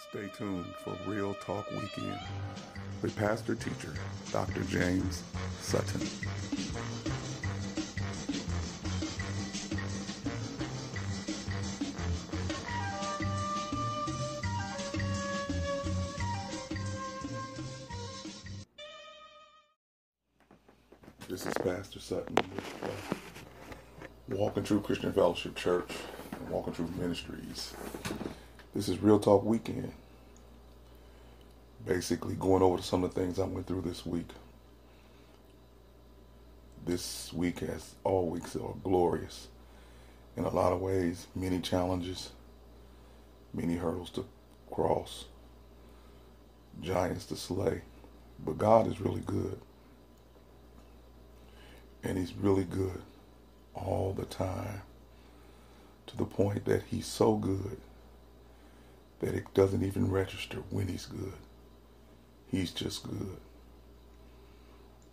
Stay tuned for Real Talk Weekend with Pastor Teacher Dr. James Sutton. This is Pastor Sutton with uh, Walk in Truth Christian Fellowship Church and Walk in Truth Ministries. This is Real Talk Weekend. Basically, going over some of the things I went through this week. This week, as all weeks, are glorious in a lot of ways. Many challenges, many hurdles to cross, giants to slay. But God is really good. And He's really good all the time to the point that He's so good that it doesn't even register when He's good. He's just good.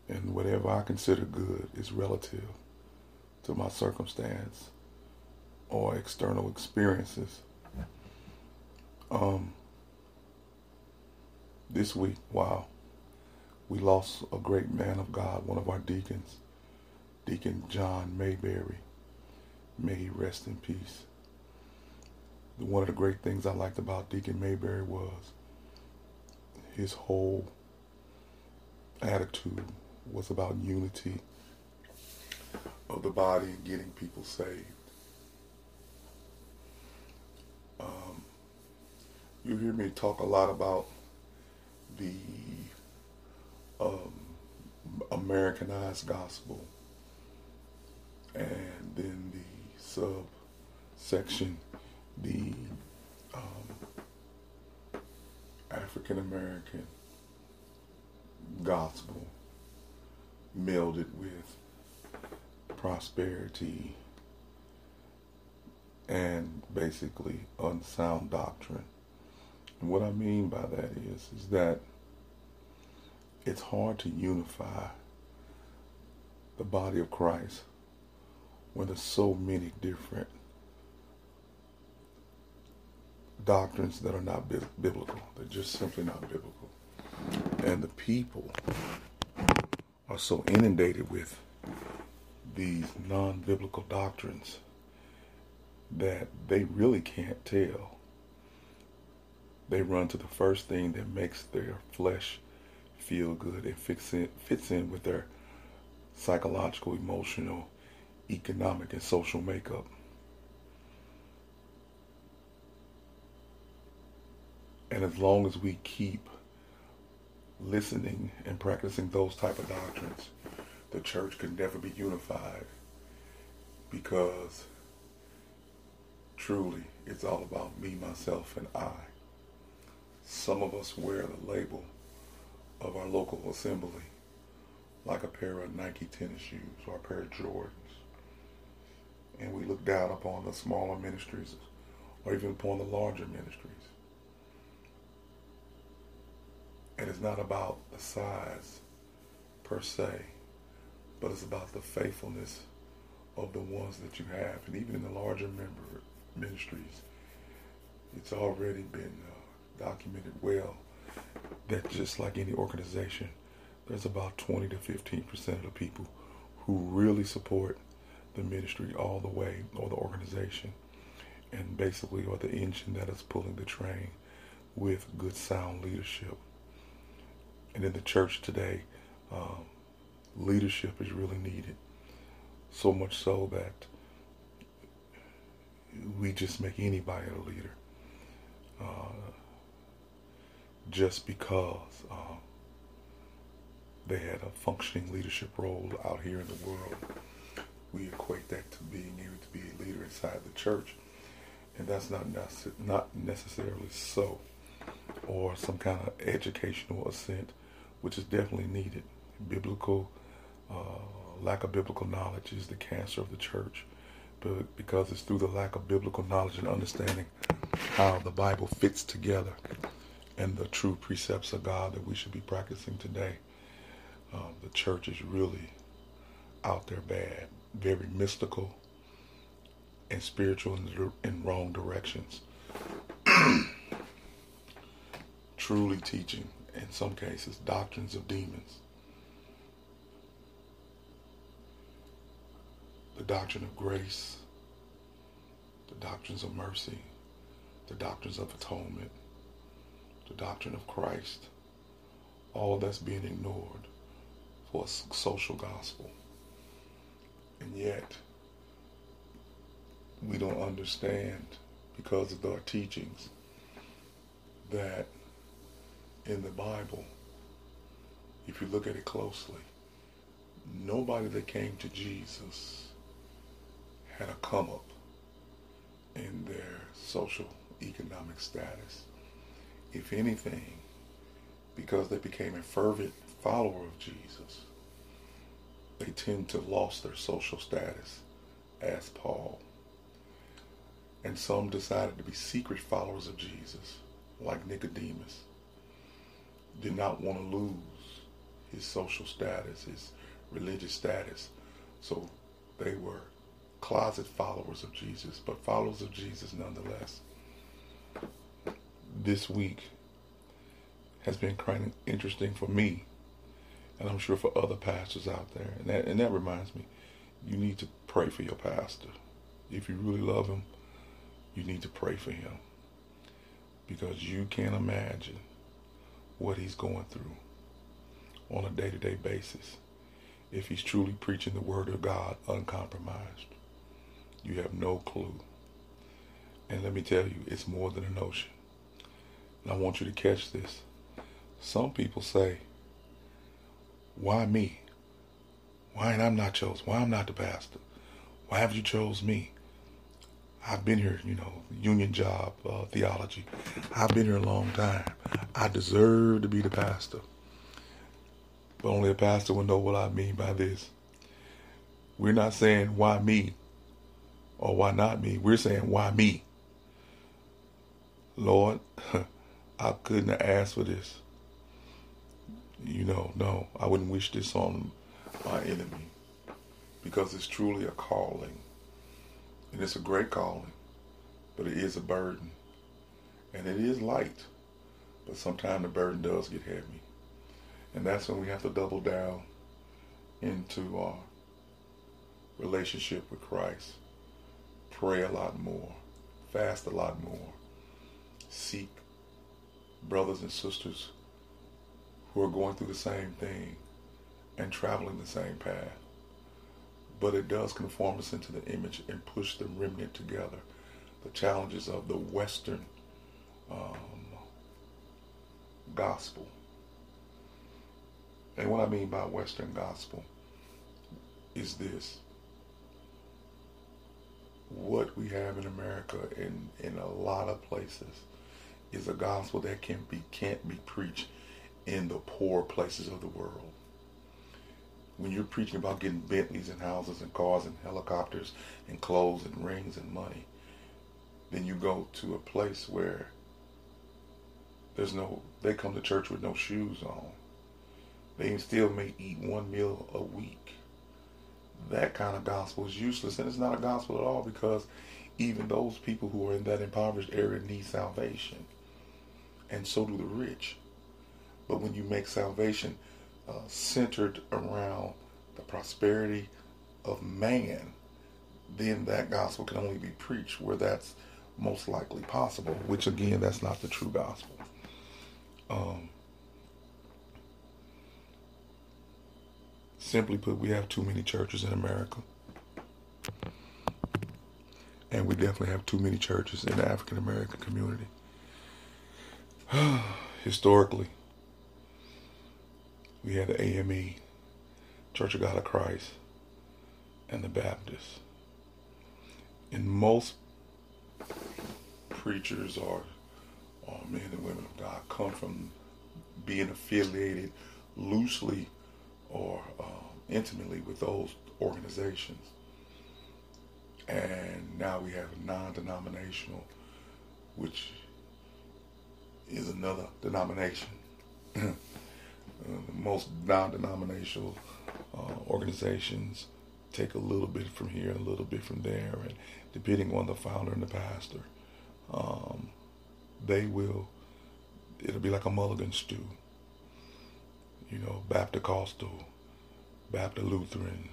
And whatever I consider good is relative to my circumstance or external experiences. Um, this week, wow, we lost a great man of God, one of our deacons, Deacon John Mayberry. May he rest in peace. One of the great things I liked about Deacon Mayberry was his whole attitude was about unity of the body and getting people saved. Um, you hear me talk a lot about the um, Americanized gospel and then the subsection, the um, African American gospel melded with prosperity and basically unsound doctrine. And what I mean by that is, is that it's hard to unify the body of Christ when there's so many different doctrines that are not bi- biblical. They're just simply not biblical. And the people are so inundated with these non biblical doctrines that they really can't tell. They run to the first thing that makes their flesh feel good and fits in, fits in with their psychological, emotional, economic, and social makeup. And as long as we keep listening and practicing those type of doctrines, the church can never be unified because truly it's all about me, myself, and I. Some of us wear the label of our local assembly like a pair of Nike tennis shoes or a pair of Jordans. And we look down upon the smaller ministries or even upon the larger ministries. And it's not about the size per se, but it's about the faithfulness of the ones that you have. And even in the larger member ministries, it's already been uh, documented well that just like any organization, there's about 20 to 15% of the people who really support the ministry all the way or the organization and basically are the engine that is pulling the train with good sound leadership. And in the church today, um, leadership is really needed. So much so that we just make anybody a leader. Uh, just because um, they had a functioning leadership role out here in the world. We equate that to being able to be a leader inside the church. And that's not, nece- not necessarily so. Or some kind of educational ascent, which is definitely needed. Biblical, uh, lack of biblical knowledge is the cancer of the church. But because it's through the lack of biblical knowledge and understanding how the Bible fits together and the true precepts of God that we should be practicing today. Um, the church is really out there bad, very mystical and spiritual in, in wrong directions. truly teaching, in some cases, doctrines of demons. The doctrine of grace, the doctrines of mercy, the doctrines of atonement, the doctrine of Christ, all that's being ignored for a social gospel. And yet, we don't understand because of our teachings that in the Bible, if you look at it closely, nobody that came to Jesus had a come up in their social economic status. If anything, because they became a fervent follower of Jesus, they tend to lost their social status as Paul. And some decided to be secret followers of Jesus, like Nicodemus. Did not want to lose his social status, his religious status. So they were closet followers of Jesus, but followers of Jesus nonetheless. This week has been kind of interesting for me, and I'm sure for other pastors out there. And that, and that reminds me, you need to pray for your pastor. If you really love him, you need to pray for him because you can't imagine what he's going through on a day-to-day basis if he's truly preaching the word of God uncompromised. You have no clue. And let me tell you, it's more than a notion. And I want you to catch this. Some people say, why me? Why am I not chosen? Why I'm not the pastor? Why have you chose me? I've been here, you know, union job uh, theology. I've been here a long time. I deserve to be the pastor. But only a pastor will know what I mean by this. We're not saying why me or why not me. We're saying why me. Lord, I couldn't have asked for this. You know, no, I wouldn't wish this on my enemy because it's truly a calling and it's a great calling, but it is a burden. And it is light, but sometimes the burden does get heavy. And that's when we have to double down into our relationship with Christ. Pray a lot more, fast a lot more, seek brothers and sisters who are going through the same thing and traveling the same path but it does conform us into the image and push the remnant together. The challenges of the Western um, gospel. And what I mean by Western gospel is this. What we have in America and in a lot of places is a gospel that can be can't be preached in the poor places of the world when you're preaching about getting Bentleys and houses and cars and helicopters and clothes and rings and money, then you go to a place where there's no, they come to church with no shoes on. They still may eat one meal a week. That kind of gospel is useless, and it's not a gospel at all because even those people who are in that impoverished area need salvation, and so do the rich. But when you make salvation uh, centered around the prosperity of man, then that gospel can only be preached where that's most likely possible, which again, that's not the true gospel. Um, simply put, we have too many churches in America. And we definitely have too many churches in the African American community. Historically, we had the AME, Church of God of Christ, and the Baptist. And most preachers or, or men and women of God come from being affiliated loosely or uh, intimately with those organizations. And now we have non-denominational, which is another denomination. Uh, most non-denominational uh, organizations take a little bit from here and a little bit from there, and depending on the founder and the pastor, um, they will it'll be like a mulligan stew. You know, Baptist Costal, Baptist Lutheran,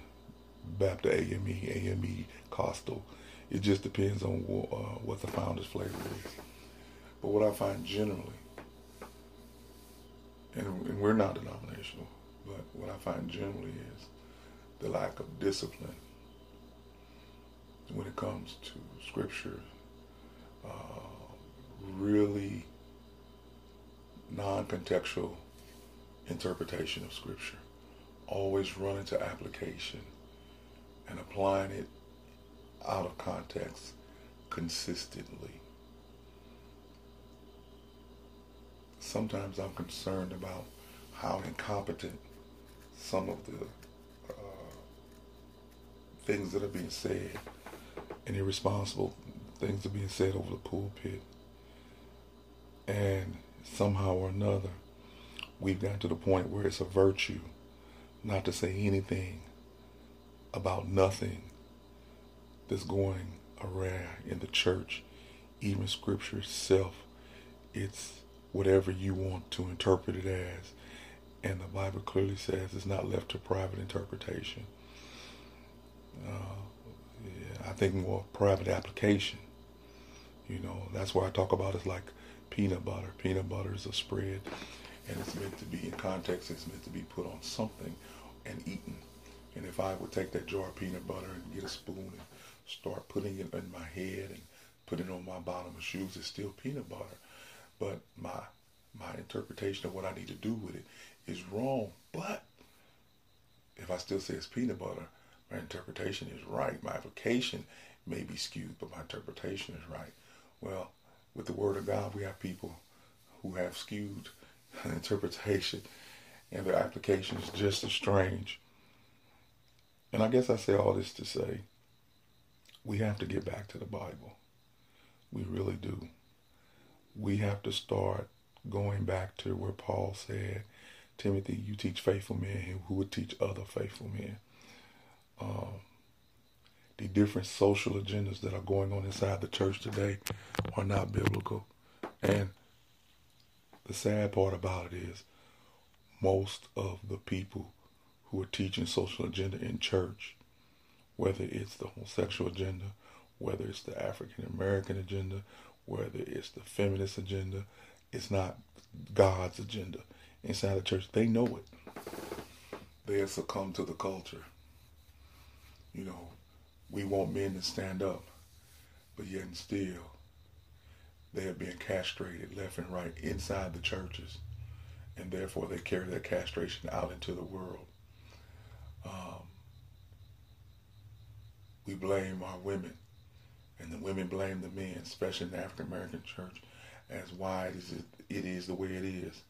Baptist AME, AME Costal. It just depends on uh, what the founder's flavor is. But what I find generally, and, and we're not denominational, but what I find generally is the lack of discipline when it comes to scripture, uh, really non-contextual interpretation of scripture. Always running to application and applying it out of context consistently. Sometimes I'm concerned about how incompetent some of the uh, things that are being said and irresponsible things are being said over the pulpit. And somehow or another, we've gotten to the point where it's a virtue not to say anything about nothing that's going around in the church, even scripture itself. It's whatever you want to interpret it as. And the Bible clearly says it's not left to private interpretation. Uh, yeah, I think more private application. You know, that's why I talk about it's like peanut butter. Peanut butter is a spread, and it's meant to be in context. It's meant to be put on something and eaten. And if I would take that jar of peanut butter and get a spoon and start putting it in my head and put it on my bottom of shoes, it's still peanut butter. But my my interpretation of what I need to do with it is wrong. But if I still say it's peanut butter, my interpretation is right. My application may be skewed, but my interpretation is right. Well, with the Word of God, we have people who have skewed interpretation, and their application is just as strange. And I guess I say all this to say we have to get back to the Bible. We really do. We have to start going back to where Paul said, Timothy, you teach faithful men who would teach other faithful men. Um, the different social agendas that are going on inside the church today are not biblical. And the sad part about it is most of the people who are teaching social agenda in church, whether it's the homosexual agenda, whether it's the African American agenda, whether it's the feminist agenda, it's not God's agenda inside the church. They know it. They have succumbed to the culture. You know, we want men to stand up, but yet and still, they are being castrated left and right inside the churches, and therefore they carry that castration out into the world. Um, we blame our women, and the women blame the men, especially in the African American church, as why it is, it is the way it is.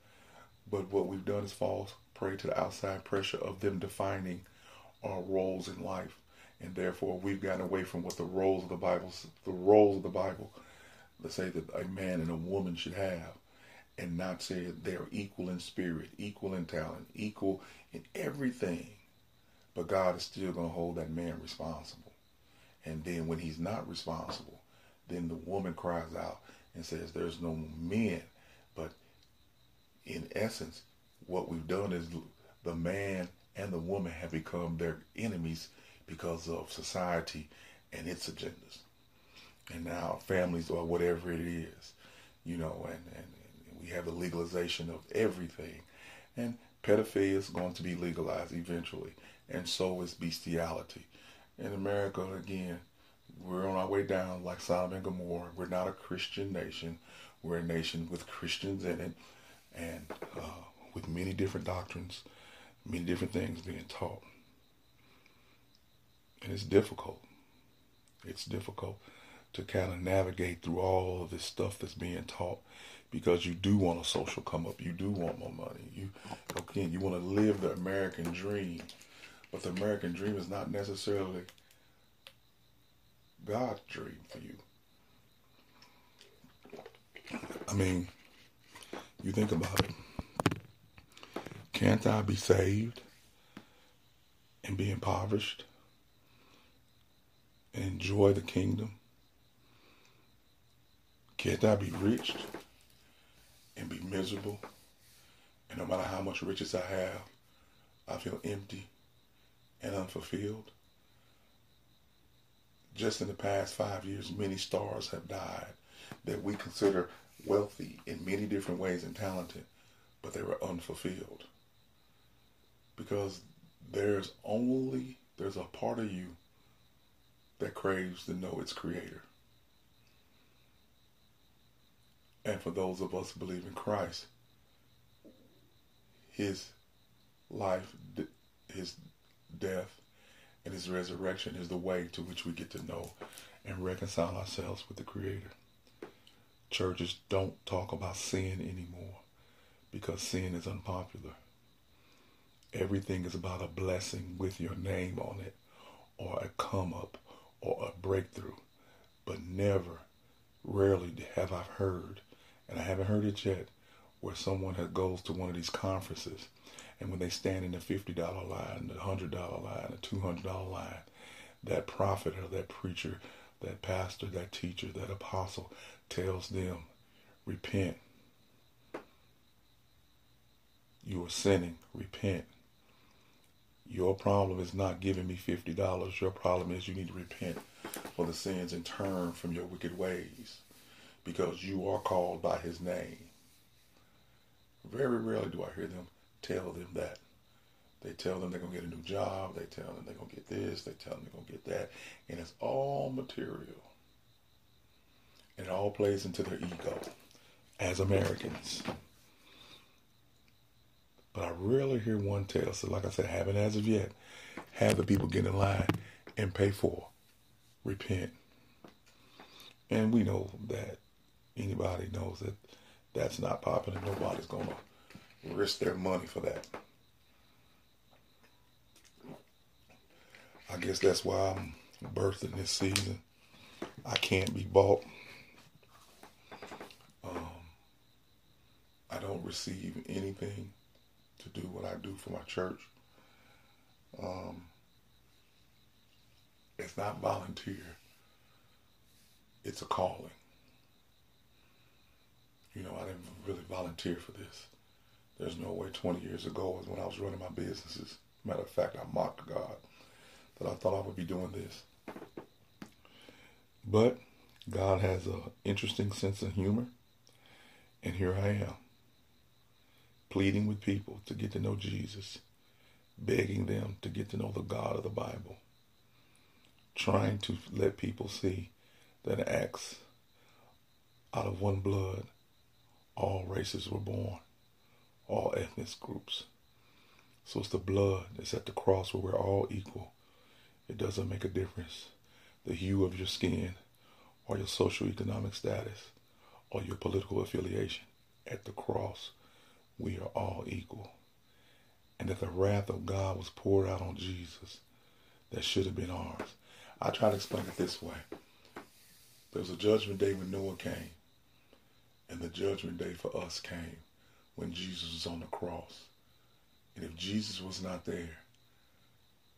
But what we've done is false prey to the outside pressure of them defining our roles in life and therefore we've gotten away from what the roles of the Bible, the roles of the Bible, let's say that a man and a woman should have, and not say they're equal in spirit, equal in talent, equal in everything. But God is still going to hold that man responsible. And then when he's not responsible, then the woman cries out and says, There's no men. But in essence, what we've done is the man and the woman have become their enemies because of society and its agendas. And now families or whatever it is, you know, and, and, and we have the legalization of everything. And pedophilia is going to be legalized eventually, and so is bestiality. In America, again, we're on our way down like Sodom and Gomorrah. We're not a Christian nation. We're a nation with Christians in it and uh, with many different doctrines, many different things being taught. And it's difficult. It's difficult to kind of navigate through all of this stuff that's being taught because you do want a social come up. You do want more money. You again, you want to live the American dream. But the American dream is not necessarily God's dream for you. I mean, you think about it. Can't I be saved and be impoverished? and enjoy the kingdom? Can't I be rich and be miserable. And no matter how much riches I have, I feel empty and unfulfilled. Just in the past five years, many stars have died that we consider wealthy in many different ways and talented, but they were unfulfilled. Because there's only, there's a part of you that craves to know its creator. And for those of us who believe in Christ, his life, his death, and his resurrection is the way to which we get to know and reconcile ourselves with the Creator. Churches don't talk about sin anymore because sin is unpopular. Everything is about a blessing with your name on it, or a come up, or a breakthrough. But never, rarely have I heard, and I haven't heard it yet, where someone that goes to one of these conferences and when they stand in the $50 line, the $100 line, the $200 line, that prophet or that preacher, that pastor, that teacher, that apostle tells them, repent. You are sinning. Repent. Your problem is not giving me $50. Your problem is you need to repent for the sins and turn from your wicked ways because you are called by his name. Very rarely do I hear them tell them that. They tell them they're going to get a new job. They tell them they're going to get this. They tell them they're going to get that. And it's all material. And it all plays into their ego as Americans. But I rarely hear one tell. So, like I said, haven't as of yet. Have the people get in line and pay for, repent. And we know that anybody knows that that's not popular. Nobody's going to risk their money for that. I guess that's why I'm birthing this season. I can't be bought. Um, I don't receive anything to do what I do for my church. Um, it's not volunteer. It's a calling. You know, I didn't really volunteer for this. There's no way 20 years ago when I was running my businesses. Matter of fact, I mocked God that I thought I would be doing this. But God has an interesting sense of humor. And here I am, pleading with people to get to know Jesus, begging them to get to know the God of the Bible, trying to let people see that acts out of one blood, all races were born all ethnic groups. So it's the blood that's at the cross where we're all equal. It doesn't make a difference. The hue of your skin or your social economic status or your political affiliation. At the cross, we are all equal. And that the wrath of God was poured out on Jesus that should have been ours. I try to explain it this way. There was a judgment day when Noah came, and the judgment day for us came when Jesus was on the cross. And if Jesus was not there,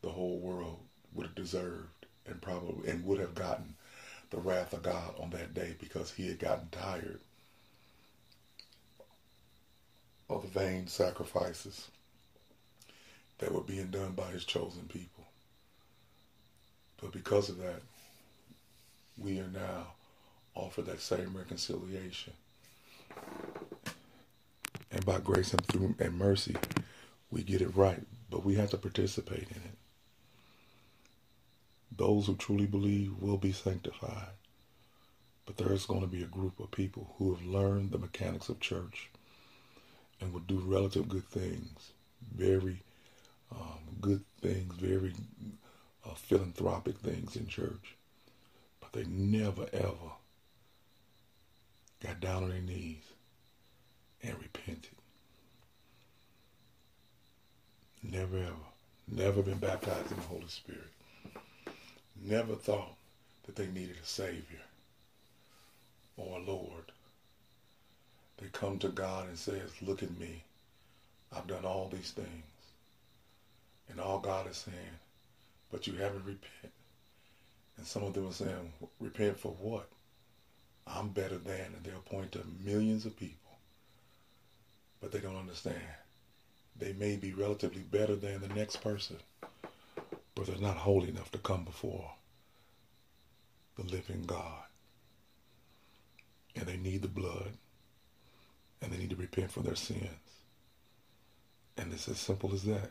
the whole world would have deserved and probably and would have gotten the wrath of God on that day because he had gotten tired of the vain sacrifices that were being done by his chosen people. But because of that, we are now offered that same reconciliation and by grace and through and mercy, we get it right. But we have to participate in it. Those who truly believe will be sanctified. But there's going to be a group of people who have learned the mechanics of church and will do relative good things, very um, good things, very uh, philanthropic things in church. But they never, ever got down on their knees and repented. Never ever, never been baptized in the Holy Spirit. Never thought that they needed a Savior or a Lord. They come to God and says, look at me. I've done all these things. And all God is saying, but you haven't repented. And some of them are saying, repent for what? I'm better than, and they'll point to millions of people but they don't understand. They may be relatively better than the next person, but they're not holy enough to come before the living God. And they need the blood, and they need to repent for their sins. And it's as simple as that.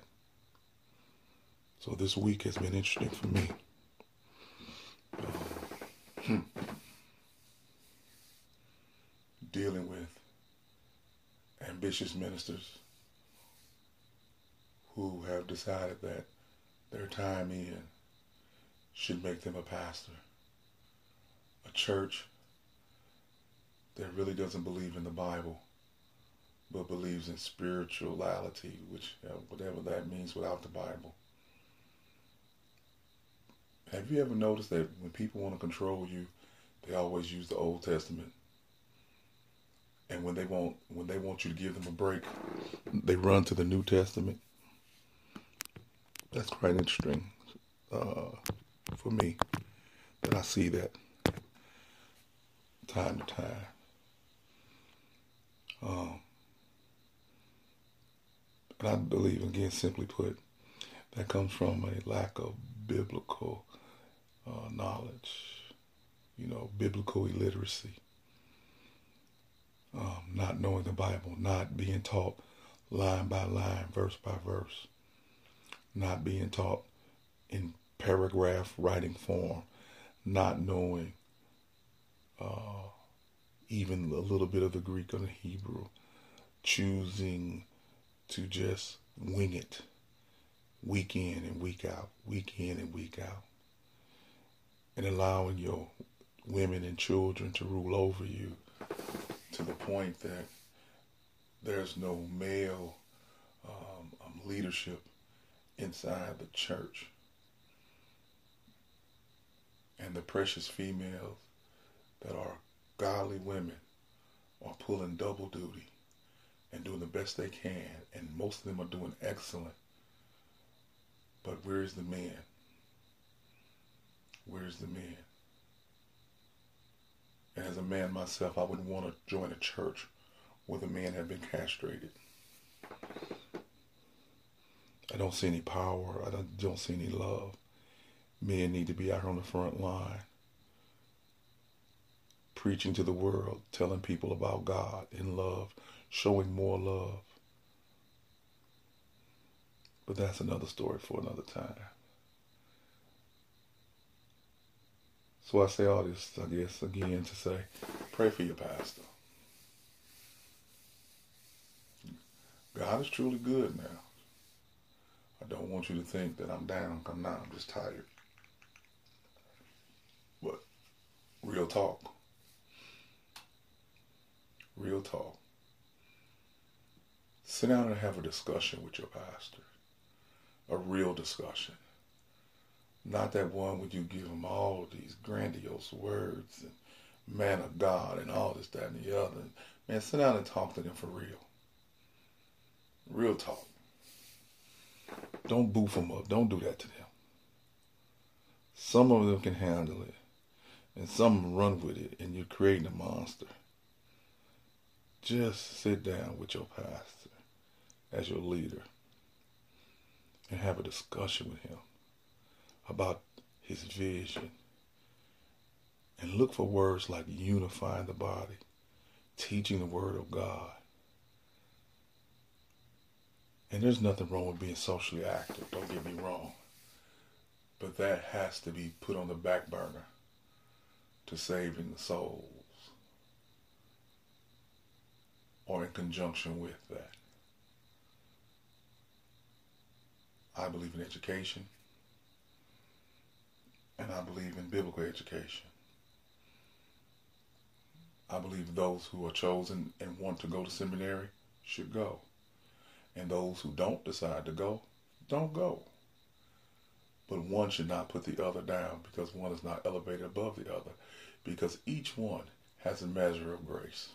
So this week has been interesting for me. Um, dealing with ambitious ministers who have decided that their time in should make them a pastor. A church that really doesn't believe in the Bible, but believes in spirituality, which whatever that means without the Bible. Have you ever noticed that when people want to control you, they always use the Old Testament? And when they want when they want you to give them a break, they run to the New Testament. That's quite interesting uh, for me that I see that time to time. Um, and I believe, again, simply put, that comes from a lack of biblical uh, knowledge, you know, biblical illiteracy, um, not knowing the Bible, not being taught line by line, verse by verse, not being taught in paragraph writing form, not knowing uh, even a little bit of the Greek or the Hebrew, choosing to just wing it week in and week out, week in and week out, and allowing your women and children to rule over you to the point that there's no male um, um, leadership inside the church. And the precious females that are godly women are pulling double duty and doing the best they can, and most of them are doing excellent. But where's the man? Where's the man? And as a man myself, I wouldn't want to join a church where the man had been castrated. I don't see any power. I don't, don't see any love. Men need to be out on the front line, preaching to the world, telling people about God in love, showing more love. But that's another story for another time. So I say all this, I guess, again to say, pray for your pastor. God is truly good now. I don't want you to think that I'm down. I'm not. I'm just tired. But real talk. Real talk. Sit down and have a discussion with your pastor. A real discussion. Not that one would you give them all these grandiose words and man of God and all this, that, and the other. Man, sit down and talk to them for real. Real talk. Don't boof them up. Don't do that to them. Some of them can handle it, and some run with it, and you're creating a monster. Just sit down with your pastor as your leader and have a discussion with him about his vision. And look for words like unifying the body, teaching the word of God. And there's nothing wrong with being socially active, don't get me wrong. But that has to be put on the back burner to saving the souls or in conjunction with that. I believe in education and I believe in biblical education. I believe those who are chosen and want to go to seminary should go. And those who don't decide to go, don't go. But one should not put the other down because one is not elevated above the other because each one has a measure of grace.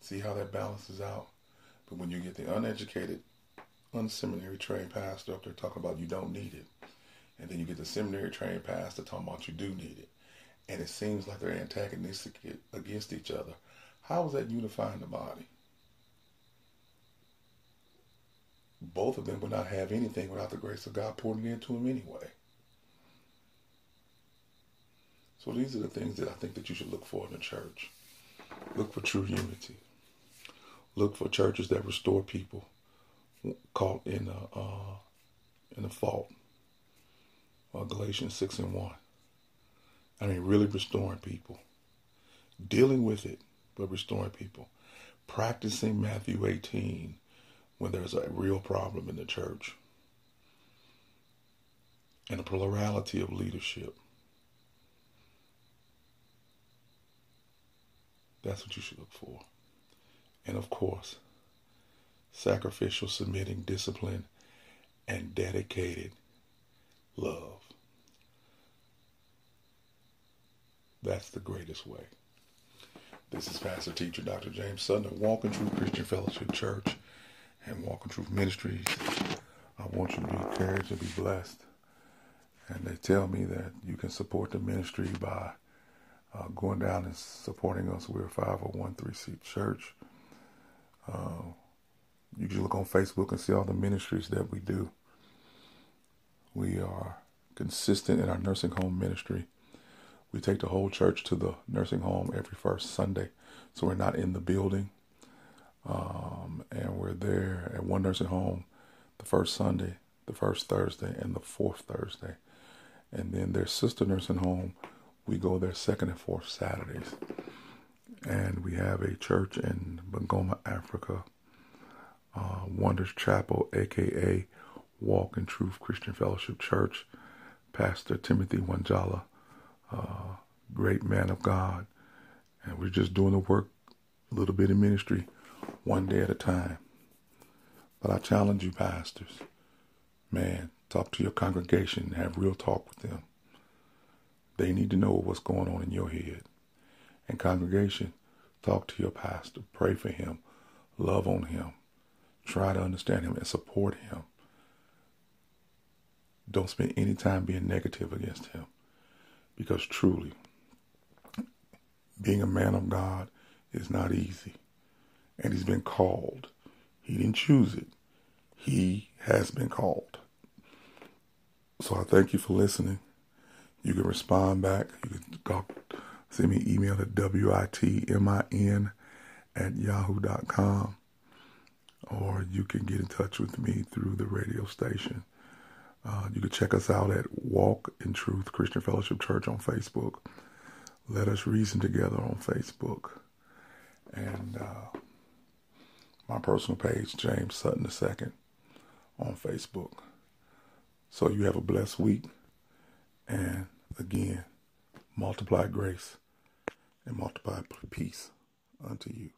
See how that balances out? But when you get the uneducated, unseminary trained pastor up there talking about you don't need it, and then you get the seminary trained pastor talking about you do need it, and it seems like they're antagonistic against each other, how is that unifying the body? both of them would not have anything without the grace of God pouring into them anyway. So these are the things that I think that you should look for in the church. Look for true unity. Look for churches that restore people caught in a uh, in a fault. Uh, Galatians six and one. I mean, really restoring people, dealing with it, but restoring people, practicing Matthew eighteen when there's a real problem in the church, and a plurality of leadership. That's what you should look for. And of course, sacrificial, submitting, discipline, and dedicated love. That's the greatest way. This is Pastor Teacher Dr. James Sutton of Walk in Truth Christian Fellowship Church and Walk in Truth Ministries. I want you to be encouraged and be blessed. And they tell me that you can support the ministry by uh, going down and supporting us. We're a 501c church. Uh, you can look on Facebook and see all the ministries that we do. We are consistent in our nursing home ministry. We take the whole church to the nursing home every first Sunday. So we're not in the building. Um, and we're there at one nursing home the first Sunday, the first Thursday, and the fourth Thursday. And then their sister nursing home we go there second and fourth Saturdays. And we have a church in Bungoma, Africa, uh, Wonders Chapel, aka Walk in Truth Christian Fellowship Church. Pastor Timothy Wanjala, uh, great man of God. And we're just doing the work, a little bit in ministry, one day at a time. But I challenge you, pastors, man, talk to your congregation, have real talk with them. They need to know what's going on in your head. And congregation, talk to your pastor, pray for him, love on him, try to understand him and support him. Don't spend any time being negative against him. Because truly, being a man of God is not easy. And he's been called. He didn't choose it. He has been called. So I thank you for listening. You can respond back. You can call, send me email at witmin at yahoo.com. Or you can get in touch with me through the radio station. Uh, you can check us out at Walk in Truth Christian Fellowship Church on Facebook. Let us reason together on Facebook. And uh, my personal page, James Sutton II, on Facebook. So you have a blessed week. And again, multiply grace and multiply peace unto you.